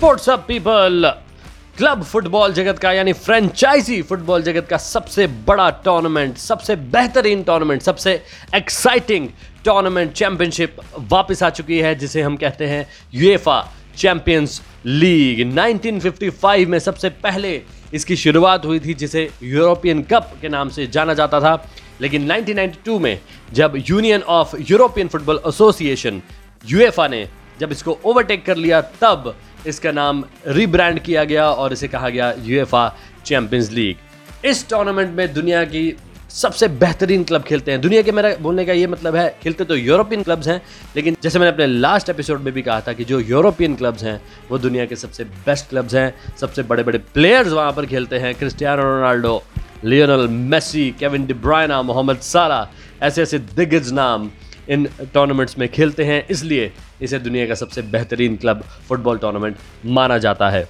Sports up people club football जगत का, यानी फ्रेंचाइजी फुटबॉल जगत का सबसे बड़ा टूर्नामेंट सबसे बेहतरीन टूर्नामेंट सबसे एक्साइटिंग टूर्नामेंट चैंपियनशिप वापस आ चुकी है, जिसे हम कहते हैं यूएफा चैंपियंस लीग 1955 में सबसे पहले इसकी शुरुआत हुई थी, जिसे यूरोपियन कप के नाम से जाना जाता था। लेकिन 1992 में जब Union of European Football Association UEFA ने जब इसको ओवरटेक कर लिया, तब इसका नाम रीब्रांड किया गया और इसे कहा गया यूएफा चैंपियंस लीग इस टूर्नामेंट में दुनिया की सबसे बेहतरीन क्लब खेलते हैं। दुनिया के मेरा बोलने का ये मतलब है, खेलते तो यूरोपियन क्लब्स हैं, लेकिन जैसे मैंने अपने लास्ट एपिसोड में भी कहा था कि जो यूरोपियन क्लब्स हैं, वो दुनिया के सबसे बेस्ट क्लब्स हैं, सबसे बड़े बड़े प्लेयर्स वहाँ पर खेलते हैं। Cristiano Ronaldo Lionel Messi Kevin De Bruyne Mohamed Salah ऐसे ऐसे दिग्गज नाम इन टूर्नामेंट्स में खेलते हैं। इसलिए इसे दुनिया का सबसे बेहतरीन क्लब फुटबॉल टूर्नामेंट माना जाता है।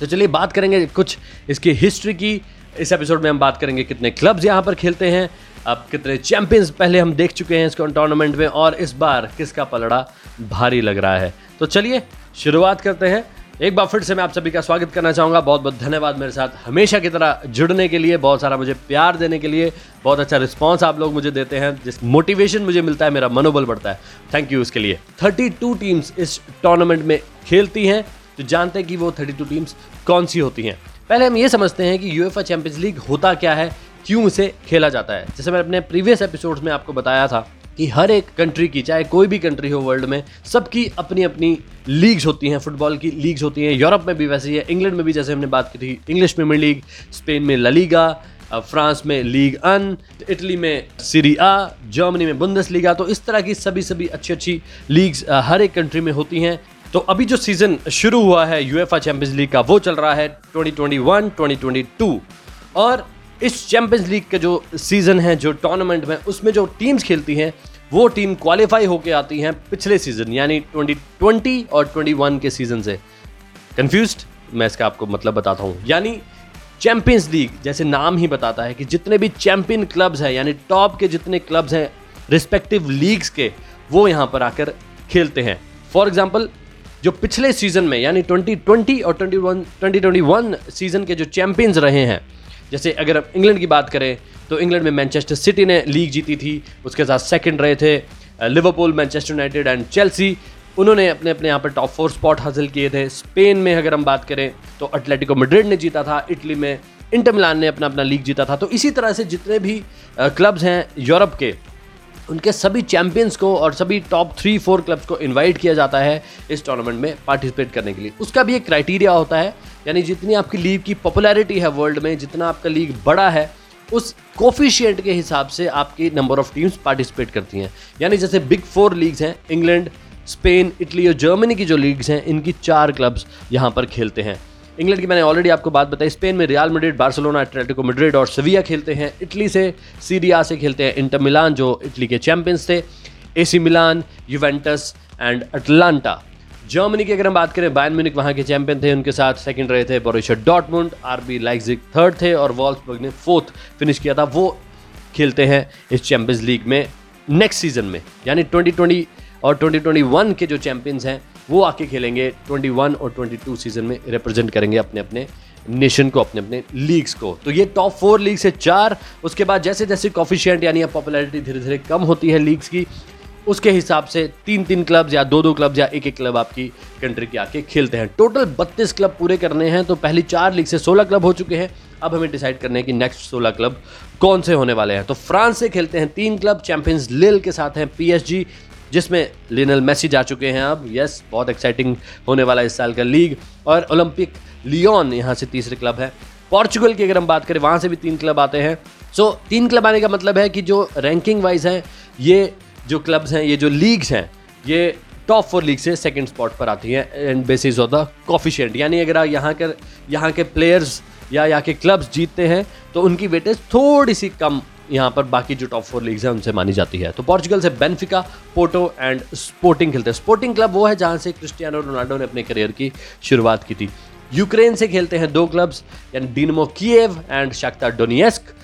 तो चलिए बात करेंगे कुछ इसकी हिस्ट्री की। इस एपिसोड में हम बात करेंगे कितने क्लब्स यहाँ पर खेलते हैं, अब कितने चैंपियंस पहले हम देख चुके हैं इसको टूर्नामेंट में और इस बार किसका पलड़ा भारी लग रहा है। तो चलिए शुरुआत करते हैं। एक बार फिर से मैं आप सभी का स्वागत करना चाहूँगा। बहुत बहुत धन्यवाद मेरे साथ हमेशा की तरह जुड़ने के लिए, बहुत सारा मुझे प्यार देने के लिए, बहुत अच्छा रिस्पॉन्स आप लोग मुझे देते हैं, जिस मोटिवेशन मुझे मिलता है, मेरा मनोबल बढ़ता है। थैंक यू उसके लिए। थर्टी टू टीम्स इस टूर्नामेंट में खेलती हैं। तो जानते हैं कि वो थर्टी टू टीम्स कौन सी होती हैं। पहले हम ये समझते हैं कि यूएफा चैंपियंस लीग होता क्या है, क्यों इसे खेला जाता है। जैसे मैंने अपने प्रीवियस एपिसोड्स में आपको बताया था कि हर एक कंट्री की, चाहे कोई भी कंट्री हो वर्ल्ड में, सबकी अपनी अपनी लीग्स होती हैं फुटबॉल की लीग्स होती हैं, यूरोप में भी वैसे ही है, इंग्लैंड में भी जैसे हमने बात की थी, इंग्लिश प्रीमियर लीग स्पेन में ललीगा फ्रांस में लीग अन इटली में सीरी आ जर्मनी में बुंदस लीगा तो इस तरह की सभी सभी अच्छी अच्छी लीग्स हर एक कंट्री में होती हैं। तो अभी जो सीज़न शुरू हुआ है यूएफा चैंपियंस लीग का, वो चल रहा है 2021 2022 और इस चैंपियंस लीग का जो सीज़न है, जो टूर्नामेंट में, उसमें जो टीम्स खेलती हैं, वो टीम क्वालिफाई होके आती हैं पिछले सीज़न यानी 2020 और 21 के सीज़न से। कंफ्यूज मैं इसका आपको मतलब बताता हूँ। यानी चैंपियंस लीग जैसे नाम ही बताता है कि जितने भी चैंपियन क्लब्स हैं, यानी टॉप के जितने क्लब्स हैं रिस्पेक्टिव लीग्स के, वो यहाँ पर आकर खेलते हैं। फॉर एग्ज़ाम्पल जो पिछले सीज़न में, यानी 2020 और 21 2021 सीज़न के जो चैंपियंस रहे हैं जैसे अगर हम इंग्लैंड की बात करें तो इंग्लैंड में मैनचेस्टर सिटी ने लीग जीती थी, उसके साथ सेकंड रहे थे Liverpool, Manchester United and Chelsea. उन्होंने अपने अपने यहाँ पर टॉप फोर स्पॉट हासिल किए थे। स्पेन में अगर हम बात करें तो अटलेटिको मड्रिड ने जीता था, इटली में इंटर मिलान ने अपना अपना लीग जीता था। तो इसी तरह से जितने भी क्लब्स हैं यूरोप के उनके सभी चैंपियंस को और सभी टॉप थ्री फोर क्लब्स को इनवाइट किया जाता है इस टूर्नामेंट में पार्टिसिपेट करने के लिए। उसका भी एक क्राइटेरिया होता है, यानी जितनी आपकी लीग की पॉपुलैरिटी है वर्ल्ड में, जितना आपका लीग बड़ा है, उस कोफिशियंट के हिसाब से आपकी नंबर ऑफ़ टीम्स पार्टिसिपेट करती हैं। यानी जैसे बिग फोर लीग्स हैं इंग्लैंड स्पेन इटली और जर्मनी की जो लीग्स हैं, इनकी चार क्लब्स यहाँ पर खेलते हैं। इंग्लैंड की मैंने ऑलरेडी आपको बात बताई, स्पेन में Real Madrid, Barcelona Atletico Madrid और सविया खेलते हैं, इटली से सीरिया से खेलते हैं इंटर मिलान, जो इटली के चैंपियंस थे AC Milan Juventus and Atalanta Germany की अगर हम बात करें बायन म्यूनिक वहाँ के चैंपियन थे, उनके साथ सेकंड रहे थे Borussia Dortmund RB Leipzig third थे और वॉल्सबर्ग ने फोर्थ फिनिश किया था। वो खेलते हैं इस चैंपियंस लीग में नेक्स्ट सीज़न में, यानी 2020 और 2021 के जो चैंपियंस हैं वो आके खेलेंगे 21 और 22 सीज़न में रिप्रेजेंट करेंगे अपने अपने नेशन को, अपने अपने लीग्स को। तो ये टॉप फोर लीग से चार, उसके बाद जैसे जैसे कॉफिशियंट यानी पॉपुलैरिटी धीरे धीरे कम होती है लीग्स की, उसके हिसाब से तीन तीन क्लब्स या दो दो क्लब्स या एक एक क्लब आपकी कंट्री के आके खेलते हैं। टोटल बत्तीस क्लब पूरे करने हैं तो पहली चार लीग से सोलह क्लब हो चुके हैं। अब हमें डिसाइड करने हैं कि नेक्स्ट सोलह क्लब कौन से होने वाले हैं। तो फ्रांस से खेलते हैं तीन क्लब चैंपियंस लिल के साथ हैं पीएसजी जिसमें लिनल मेसी जा चुके हैं अब। यस बहुत एक्साइटिंग होने वाला इस साल का लीग। और ओलंपिक लियोन यहाँ से तीसरे क्लब है। पोर्चुगल की अगर हम बात करें वहाँ से भी तीन क्लब आते हैं। सो so, तीन क्लब आने का मतलब है कि जो रैंकिंग वाइज है ये जो क्लब्स हैं ये जो लीग्स हैं ये टॉप फोर लीग से सेकंड स्पॉट पर आती हैं। And basis of the coefficient यानी अगर यहाँ के यहाँ के प्लेयर्स या यहाँ के क्लब्स जीतते हैं तो उनकी वेटेज थोड़ी सी कम यहाँ पर बाकी जो टॉप फोर लीग्स हैं, उनसे मानी जाती है। तो पोर्चुगल से बेनफिका पोर्टो एंड स्पोर्टिंग खेलते हैं। स्पोर्टिंग क्लब वो है जहाँ से क्रिस्टियानो रोनाल्डो ने अपने करियर की शुरुआत की थी। यूक्रेन से खेलते हैं दो क्लब्स यानी Dynamo Kyiv and Shakhtar Donetsk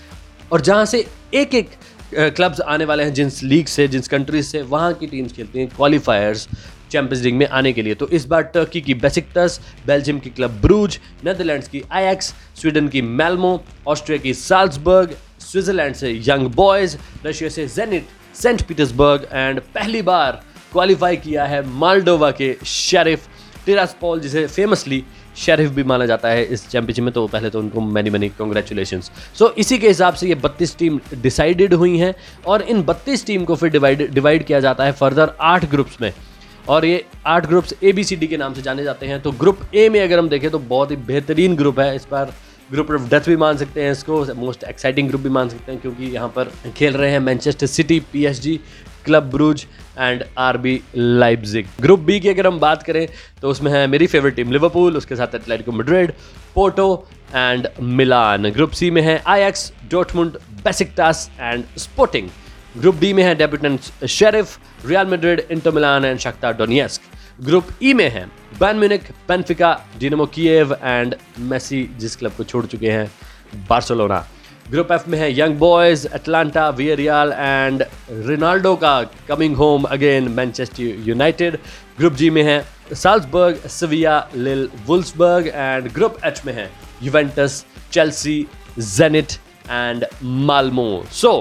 और जहाँ से एक एक क्लब्स आने वाले हैं जिन लीग से जिस कंट्रीज़ से, वहाँ की टीम्स खेलती हैं क्वालिफायर्स चैंपियंस लीग में आने के लिए। तो इस बार टर्की की बेसिकटस बेल्जियम की क्लब ब्रूज नेदरलैंड्स की आयक्स स्वीडन की मेलमो ऑस्ट्रिया की साल्सबर्ग स्विट्जरलैंड से यंग बॉयज़, रशिया से जेनिट सेंट पीटर्सबर्ग एंड पहली बार क्वालिफाई किया है मालडोवा के शेरिफ टिरासपॉल जिसे फेमसली शेरिफ भी माना जाता है इस चैंपियनशिप में तो पहले तो उनको मैनी मैनी कॉन्ग्रेचुलेशन सो इसी के हिसाब से ये बत्तीस टीम डिसाइडेड हुई हैं और इन बत्तीस टीम को फिर डिवाइड डिवाइड किया जाता है फर्दर आठ ग्रुप्स में. और ये आठ groups A B C D के नाम से जाने जाते हैं तो ग्रुप ए में अगर हम देखें तो बहुत ही बेहतरीन ग्रुप है इस बार ग्रुप ऑफ़ डेथ भी मान सकते हैं इसको मोस्ट एक्साइटिंग ग्रुप भी मान सकते हैं, क्योंकि यहाँ पर खेल रहे हैं Manchester City PSG club Bruges and R B Leipzig group B की अगर हम बात करें तो उसमें है मेरी फेवरेट टीम लिवरपूल उसके साथ Atletico Madrid Porto and Milan group C में है Ajax Dortmund Besiktas and Sporting group D में है debutant Sheriff Real Madrid Inter Milan and Shakhtar Donetsk group E में है Bayern Munich Benfica Dynamo Kyiv and Messi जिस club को छोड़ चुके हैं बार्सिलोना ग्रुप एफ़ में है Young Boys Atalanta Villarreal and Ronaldo का coming home again Manchester United group G में है साल्सबर्ग सविया लिल वुल्सबर्ग एंड ग्रुप एच में है Juventus Chelsea Zenit and Malmo so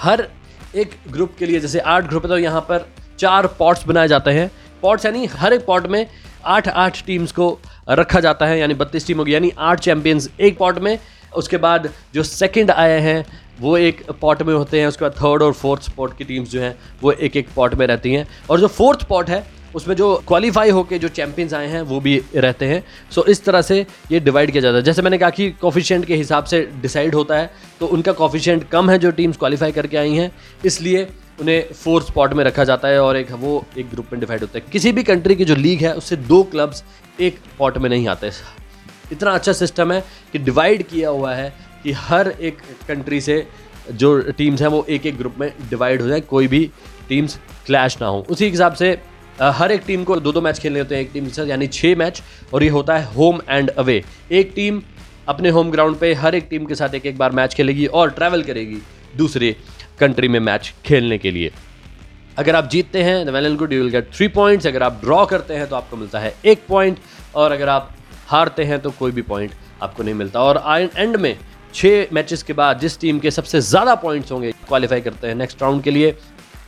हर एक ग्रुप के लिए, जैसे आठ ग्रुप है तो यहाँ पर चार पॉट्स बनाए जाते हैं। पॉट्स यानी हर एक पॉट में आठ आठ टीम्स को रखा जाता है, यानी बत्तीस टीम होगी, यानी आठ चैंपियंस एक पॉट में। उसके बाद जो सेकंड आए हैं, वो एक पॉट में होते हैं, उसके बाद थर्ड और फोर्थ स्पॉट की टीम्स जो हैं, वो एक एक पॉट में रहती हैं। और जो फोर्थ पॉट है, उसमें जो क्वालिफाई होके जो चैंपियंस आए हैं, वो भी रहते हैं। सो इस तरह से ये डिवाइड किया जाता है। जैसे मैंने कहा कि कॉफिशियंट के हिसाब से डिसाइड होता है तो उनका कॉफिशियंट कम है जो टीम्स क्वालिफाई करके आई हैं। इसलिए उन्हें फोर्थ स्पॉट में रखा जाता है और एक वो एक ग्रुप में डिवाइड होता है। किसी भी कंट्री की जो लीग है, उससे दो क्लब्स एक पॉट में नहीं आते। इतना अच्छा सिस्टम है कि डिवाइड किया हुआ है कि हर एक कंट्री से जो टीम्स हैं, वो एक एक ग्रुप में डिवाइड हो जाए, कोई भी टीम्स क्लैश ना हो। उसी हिसाब से हर एक टीम को दो दो मैच खेलने होते हैं, एक टीम के साथ यानी छः मैच, और ये होता है होम एंड अवे। एक टीम अपने होम ग्राउंड पे, हर एक टीम के साथ एक एक बार मैच खेलेगी और ट्रैवल करेगी दूसरे कंट्री में मैच खेलने के लिए। अगर आप जीतते हैं well and good you will get three points अगर आप ड्रॉ करते हैं तो आपको मिलता है एक पॉइंट और अगर आप हारते हैं तो कोई भी पॉइंट आपको नहीं मिलता। और एंड में छः मैचेस के बाद जिस टीम के सबसे ज़्यादा पॉइंट्स होंगे क्वालिफाई करते हैं नेक्स्ट राउंड के लिए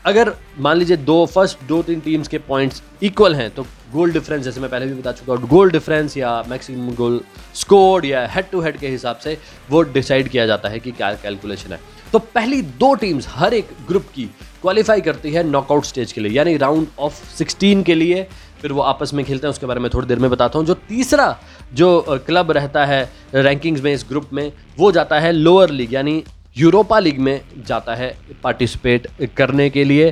अगर मान लीजिए दो फ़र्स्ट दो तीन टीम्स के पॉइंट्स इक्वल हैं तो गोल डिफरेंस जैसे मैं पहले भी बता चुका हूँ गोल डिफरेंस या मैक्सिमम गोल स्कोर या हेड टू हेड के हिसाब से वो डिसाइड किया जाता है कि क्या कैलकुलेशन है। तो पहली दो टीम्स हर एक ग्रुप की क्वालिफाई करती है नॉकआउट स्टेज के लिए, यानी राउंड ऑफ़ 16 के लिए। फिर वो आपस में खेलते हैं, उसके बारे में थोड़ी देर में बताता हूँ। जो तीसरा, जो क्लब रहता है रैंकिंग्स में इस ग्रुप में, वो जाता है लोअर लीग यानी यूरोपा लीग में जाता है पार्टिसिपेट करने के लिए।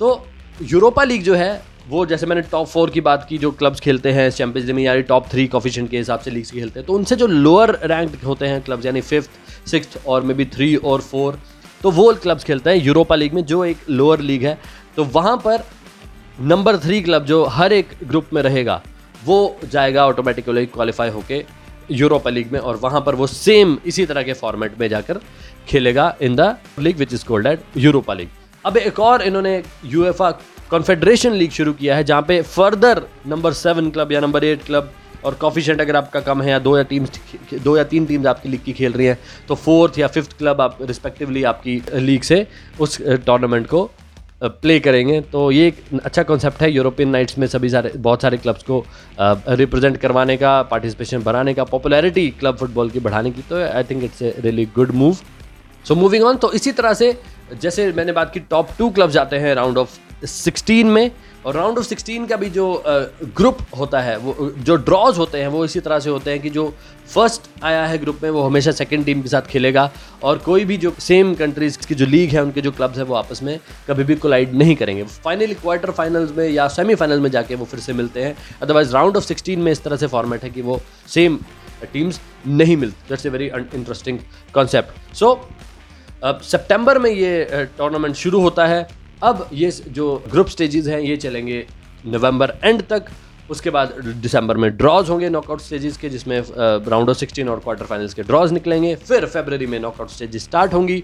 तो यूरोपा लीग जो है, वो जैसे मैंने टॉप फोर की बात की, जो क्लब्स खेलते हैं चैंपियंस लीग में यानी टॉप थ्री कॉफिशेंट के हिसाब से लीग्स खेलते हैं तो उनसे जो लोअर रैंक होते हैं क्लब्स यानी फिफ्थ सिक्स और मे बी थ्री और फोर तो वो क्लब्स खेलते हैं यूरोपा लीग में, जो एक लोअर लीग है। तो वहाँ पर नंबर थ्री क्लब जो हर एक ग्रुप में रहेगा, वो जाएगा ऑटोमेटिकली क्वालिफाई होके। यूरोपा लीग में और वहाँ पर वो सेम इसी तरह के फॉर्मेट में जाकर खेलेगा in the league which is called at Europa League अब एक और इन्होंने यूएफआ कॉन्फेडरेशन लीग शुरू किया है, जहाँ पे फर्दर नंबर सेवन क्लब या नंबर एट क्लब और कॉफिशेंट अगर आपका कम है या दो या टीम दो या तीन टीम्स आपकी लीग की खेल रही हैं तो फोर्थ या फिफ्थ क्लब आप रिस्पेक्टिवली आपकी लीग से उस टूर्नामेंट को प्ले करेंगे। तो ये एक अच्छा कॉन्सेप्ट है यूरोपियन नाइट्स में सभी सारे, बहुत सारे क्लब्स को रिप्रेजेंट करवाने का पार्टिसिपेशन बढ़ाने का पॉपुलैरिटी क्लब फुटबॉल की बढ़ाने की। तो I think it's a really good move so moving on तो इसी तरह से जैसे मैंने बात की टॉप टू क्लब्स जाते हैं राउंड ऑफ़ 16 में। और राउंड ऑफ़ 16 का भी जो ग्रुप होता है, वो, जो ड्रॉज होते हैं, वो इसी तरह से होते हैं कि जो फ़र्स्ट आया है ग्रुप में, वो हमेशा सेकंड टीम के साथ खेलेगा और कोई भी जो सेम कंट्रीज़ की जो लीग है, उनके जो क्लब्स हैं, वो आपस में कभी भी कोलाइड नहीं करेंगे। फाइनली क्वार्टर फाइनल्स में या सेमीफाइनल में जाके वो फिर से मिलते हैं। अदरवाइज़ राउंड ऑफ़ सिक्सटीन में इस तरह से फॉर्मेट है कि वो सेम टीम्स नहीं मिलती। That's a very interesting concept so सितंबर में ये टूर्नामेंट शुरू होता है। अब ये जो ग्रुप स्टेजेस हैं, ये चलेंगे नवंबर एंड तक। उसके बाद दिसंबर में ड्रॉज होंगे नॉकआउट स्टेजेस के, जिसमें राउंड ऑफ़ सिक्सटीन और क्वार्टर फाइनल्स के ड्रॉज निकलेंगे। फिर फेबररी में नॉकआउट स्टेजेस स्टार्ट होंगी।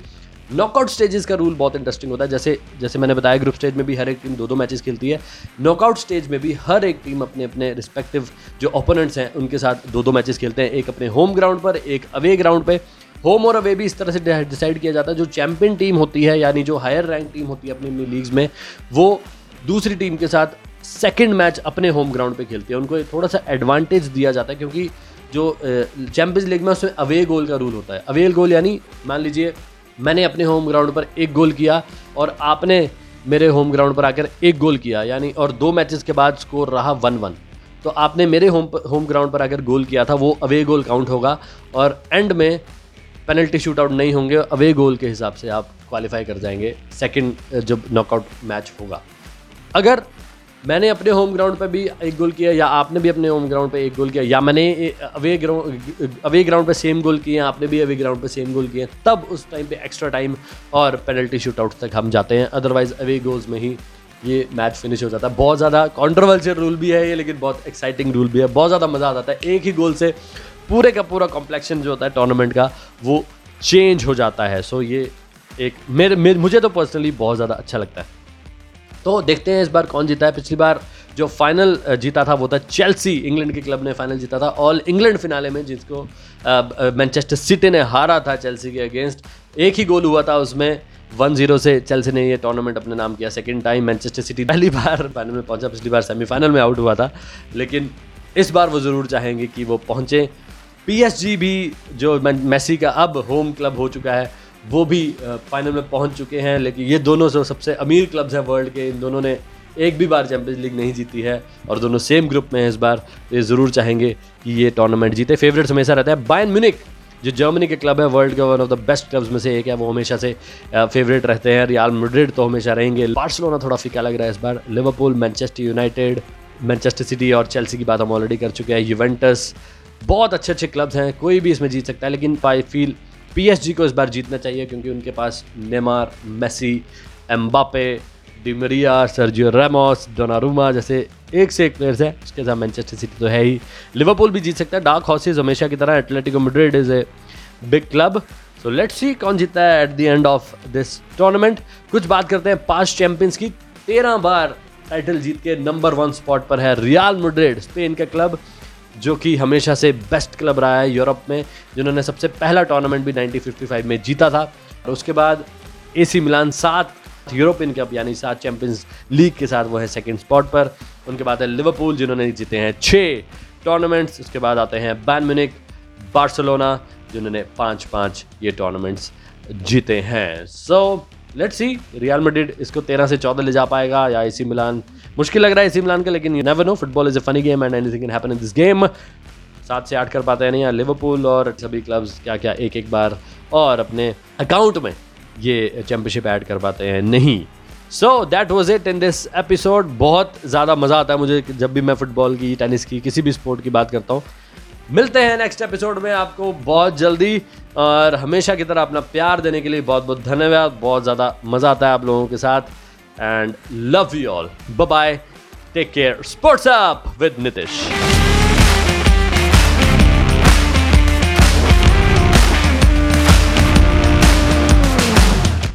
नॉकआउट स्टेजेस का रूल बहुत इंटरेस्टिंग होता है। जैसे जैसे मैंने बताया ग्रुप स्टेज में भी हर एक टीम दो दो मैचेस खेलती है। नॉकआउट स्टेज में भी हर एक टीम अपने अपने रिस्पेक्टिव जो ओपोनेंट्स हैं, उनके साथ दो दो मैचेस खेलते हैं। एक अपने होम ग्राउंड पर, एक अवे ग्राउंड पे। होम और अवे भी इस तरह से डिसाइड किया जाता है। जो चैंपियन टीम होती है, यानी जो हायर रैंक टीम होती है अपनी अपनी लीग्स में, वो दूसरी टीम के साथ सेकेंड मैच अपने होम ग्राउंड पे खेलती है। उनको थोड़ा सा एडवांटेज दिया जाता है, क्योंकि जो चैंपियंस लीग में उसमें अवे गोल का रूल होता है। अवे गोल यानी, मान लीजिए, मैंने अपने होम ग्राउंड पर एक गोल किया और आपने मेरे होम ग्राउंड पर आकर एक गोल किया, यानी और दो मैचेस के बाद स्कोर रहा वन वन तो आपने मेरे होम होम ग्राउंड पर आकर गोल किया था, वो अवे गोल काउंट होगा। और एंड में पेनल्टी शूट आउट नहीं होंगे अवे गोल के हिसाब से आप क्वालिफाई कर जाएँगे सेकंड जब नॉकआउट मैच होगा। अगर मैंने अपने होम ग्राउंड पर भी एक गोल किया, या आपने भी अपने होम ग्राउंड पर एक गोल किया, या मैंने अवे ग्राउंड अवे ग्राउंड पर सेम गोल किए, आपने भी अवे ग्राउंड पर सेम गोल किए, तब उस टाइम पे एक्स्ट्रा टाइम और पेनल्टी शूट आउट तक हम जाते हैं। अदरवाइज़ अवे गोल्स में ही ये मैच फिनिश हो जाता है। बहुत ज़्यादा कॉन्ट्रोवर्शियल रूल भी है ये, लेकिन बहुत एक्साइटिंग रूल भी है। बहुत ज़्यादा मज़ा आ जाता है। एक ही गोल से पूरे का पूरा कॉम्प्लेक्शन जो होता है टूर्नामेंट का वो चेंज हो जाता है। सो so, ये एक मेरे, मेरे मुझे तो पर्सनली बहुत ज़्यादा अच्छा लगता है। तो देखते हैं इस बार कौन जीता है। पिछली बार जो फाइनल जीता था वो था चेल्सी इंग्लैंड के क्लब ने फाइनल जीता था। ऑल इंग्लैंड फिनाले में जिसको मैनचेस्टर सिटी ने हारा था चेल्सी के अगेंस्ट एक ही गोल हुआ था उसमें। वन ज़ीरो से चेल्सी ने ये टूर्नामेंट अपने नाम किया। सेकेंड टाइम मैनचेस्टर सिटी पहली बार फाइनल में पहुँचा। पिछली बार सेमीफाइनल में आउट हुआ था। लेकिन इस बार वो ज़रूर चाहेंगे कि वो पहुँचे। पीएसजी भी जो मेसी का अब होम क्लब हो चुका है, वो भी फाइनल में पहुँच चुके हैं, लेकिन ये दोनों जो सबसे अमीर क्लब्स हैं वर्ल्ड के, इन दोनों ने एक भी बार चैंपियंस लीग नहीं जीती है, और दोनों सेम ग्रुप में हैं इस बार ये ज़रूर चाहेंगे कि ये टूर्नामेंट जीते। फेवरेट्स हमेशा रहता है बायन म्यूनिक जो जर्मनी के क्लब है वर्ल्ड के one of the best clubs में से एक है, वो हमेशा से फेवरेट रहते हैं रियाल मैड्रिड तो हमेशा रहेंगे। बार्सिलोना थोड़ा फीका लग रहा है इस बार Liverpool Manchester United Manchester City और चेल्सी की बात हम ऑलरेडी कर चुके हैं यूवेंटस बहुत अच्छे अच्छे क्लब्स हैं, कोई भी इसमें जीत सकता है, लेकिन आई फील पीएसजी को इस बार जीतना चाहिए क्योंकि उनके पास Neymar Messi Mbappe Di Maria Sergio Ramos Donnarumma जैसे एक से एक प्लेयर्स हैं उसके साथ मैनचेस्टर सिटी तो है ही। लिवरपूल भी जीत सकता है। डार्क हॉर्सेज हमेशा की तरह Atletico Madrid is a big club so let's see कौन जीतता है at the end of this tournament कुछ बात करते हैं पाँच चैंपियंस की। तेरह बार टाइटल जीत के नंबर वन स्पॉट पर है रियाल मैड्रिड स्पेन का क्लब जो कि हमेशा से बेस्ट क्लब रहा है यूरोप में, जिन्होंने सबसे पहला टूर्नामेंट भी 1955 में जीता था। और उसके बाद एसी मिलान सात यूरोपियन कप यानी सात चैंपियंस लीग के साथ वो है सेकेंड स्पॉट पर। उनके बाद है लिवरपूल जिन्होंने जीते हैं छः टूर्नामेंट्स उसके बाद आते हैं बैन मिनिक बार्सलोना जिन्होंने पाँच पाँच ये टूर्नामेंट्स जीते हैं। So let's see Real Madrid इसको तेरह से चौदह ले जा पाएगा या एसी मिलान मुश्किल लग रहा है इसी मिलान का, लेकिन you never know football is a funny game and anything can happen in this game सात से आठ कर पाते हैं, नहीं लिवरपूल और सभी क्लब्स क्या क्या एक एक बार और अपने अकाउंट में ये चैंपियनशिप ऐड कर पाते हैं, नहीं। So that was it in this episode बहुत ज़्यादा मज़ा आता है मुझे जब भी मैं फुटबॉल की टेनिस की, किसी भी स्पोर्ट की बात करता हूँ। मिलते हैं नेक्स्ट एपिसोड में आपको बहुत जल्दी, और हमेशा की तरह अपना प्यार देने के लिए बहुत बहुत धन्यवाद। बहुत ज़्यादा मज़ा आता है आप लोगों के साथ। and love you all. Bye bye. Take care. Sports Up with Nitish.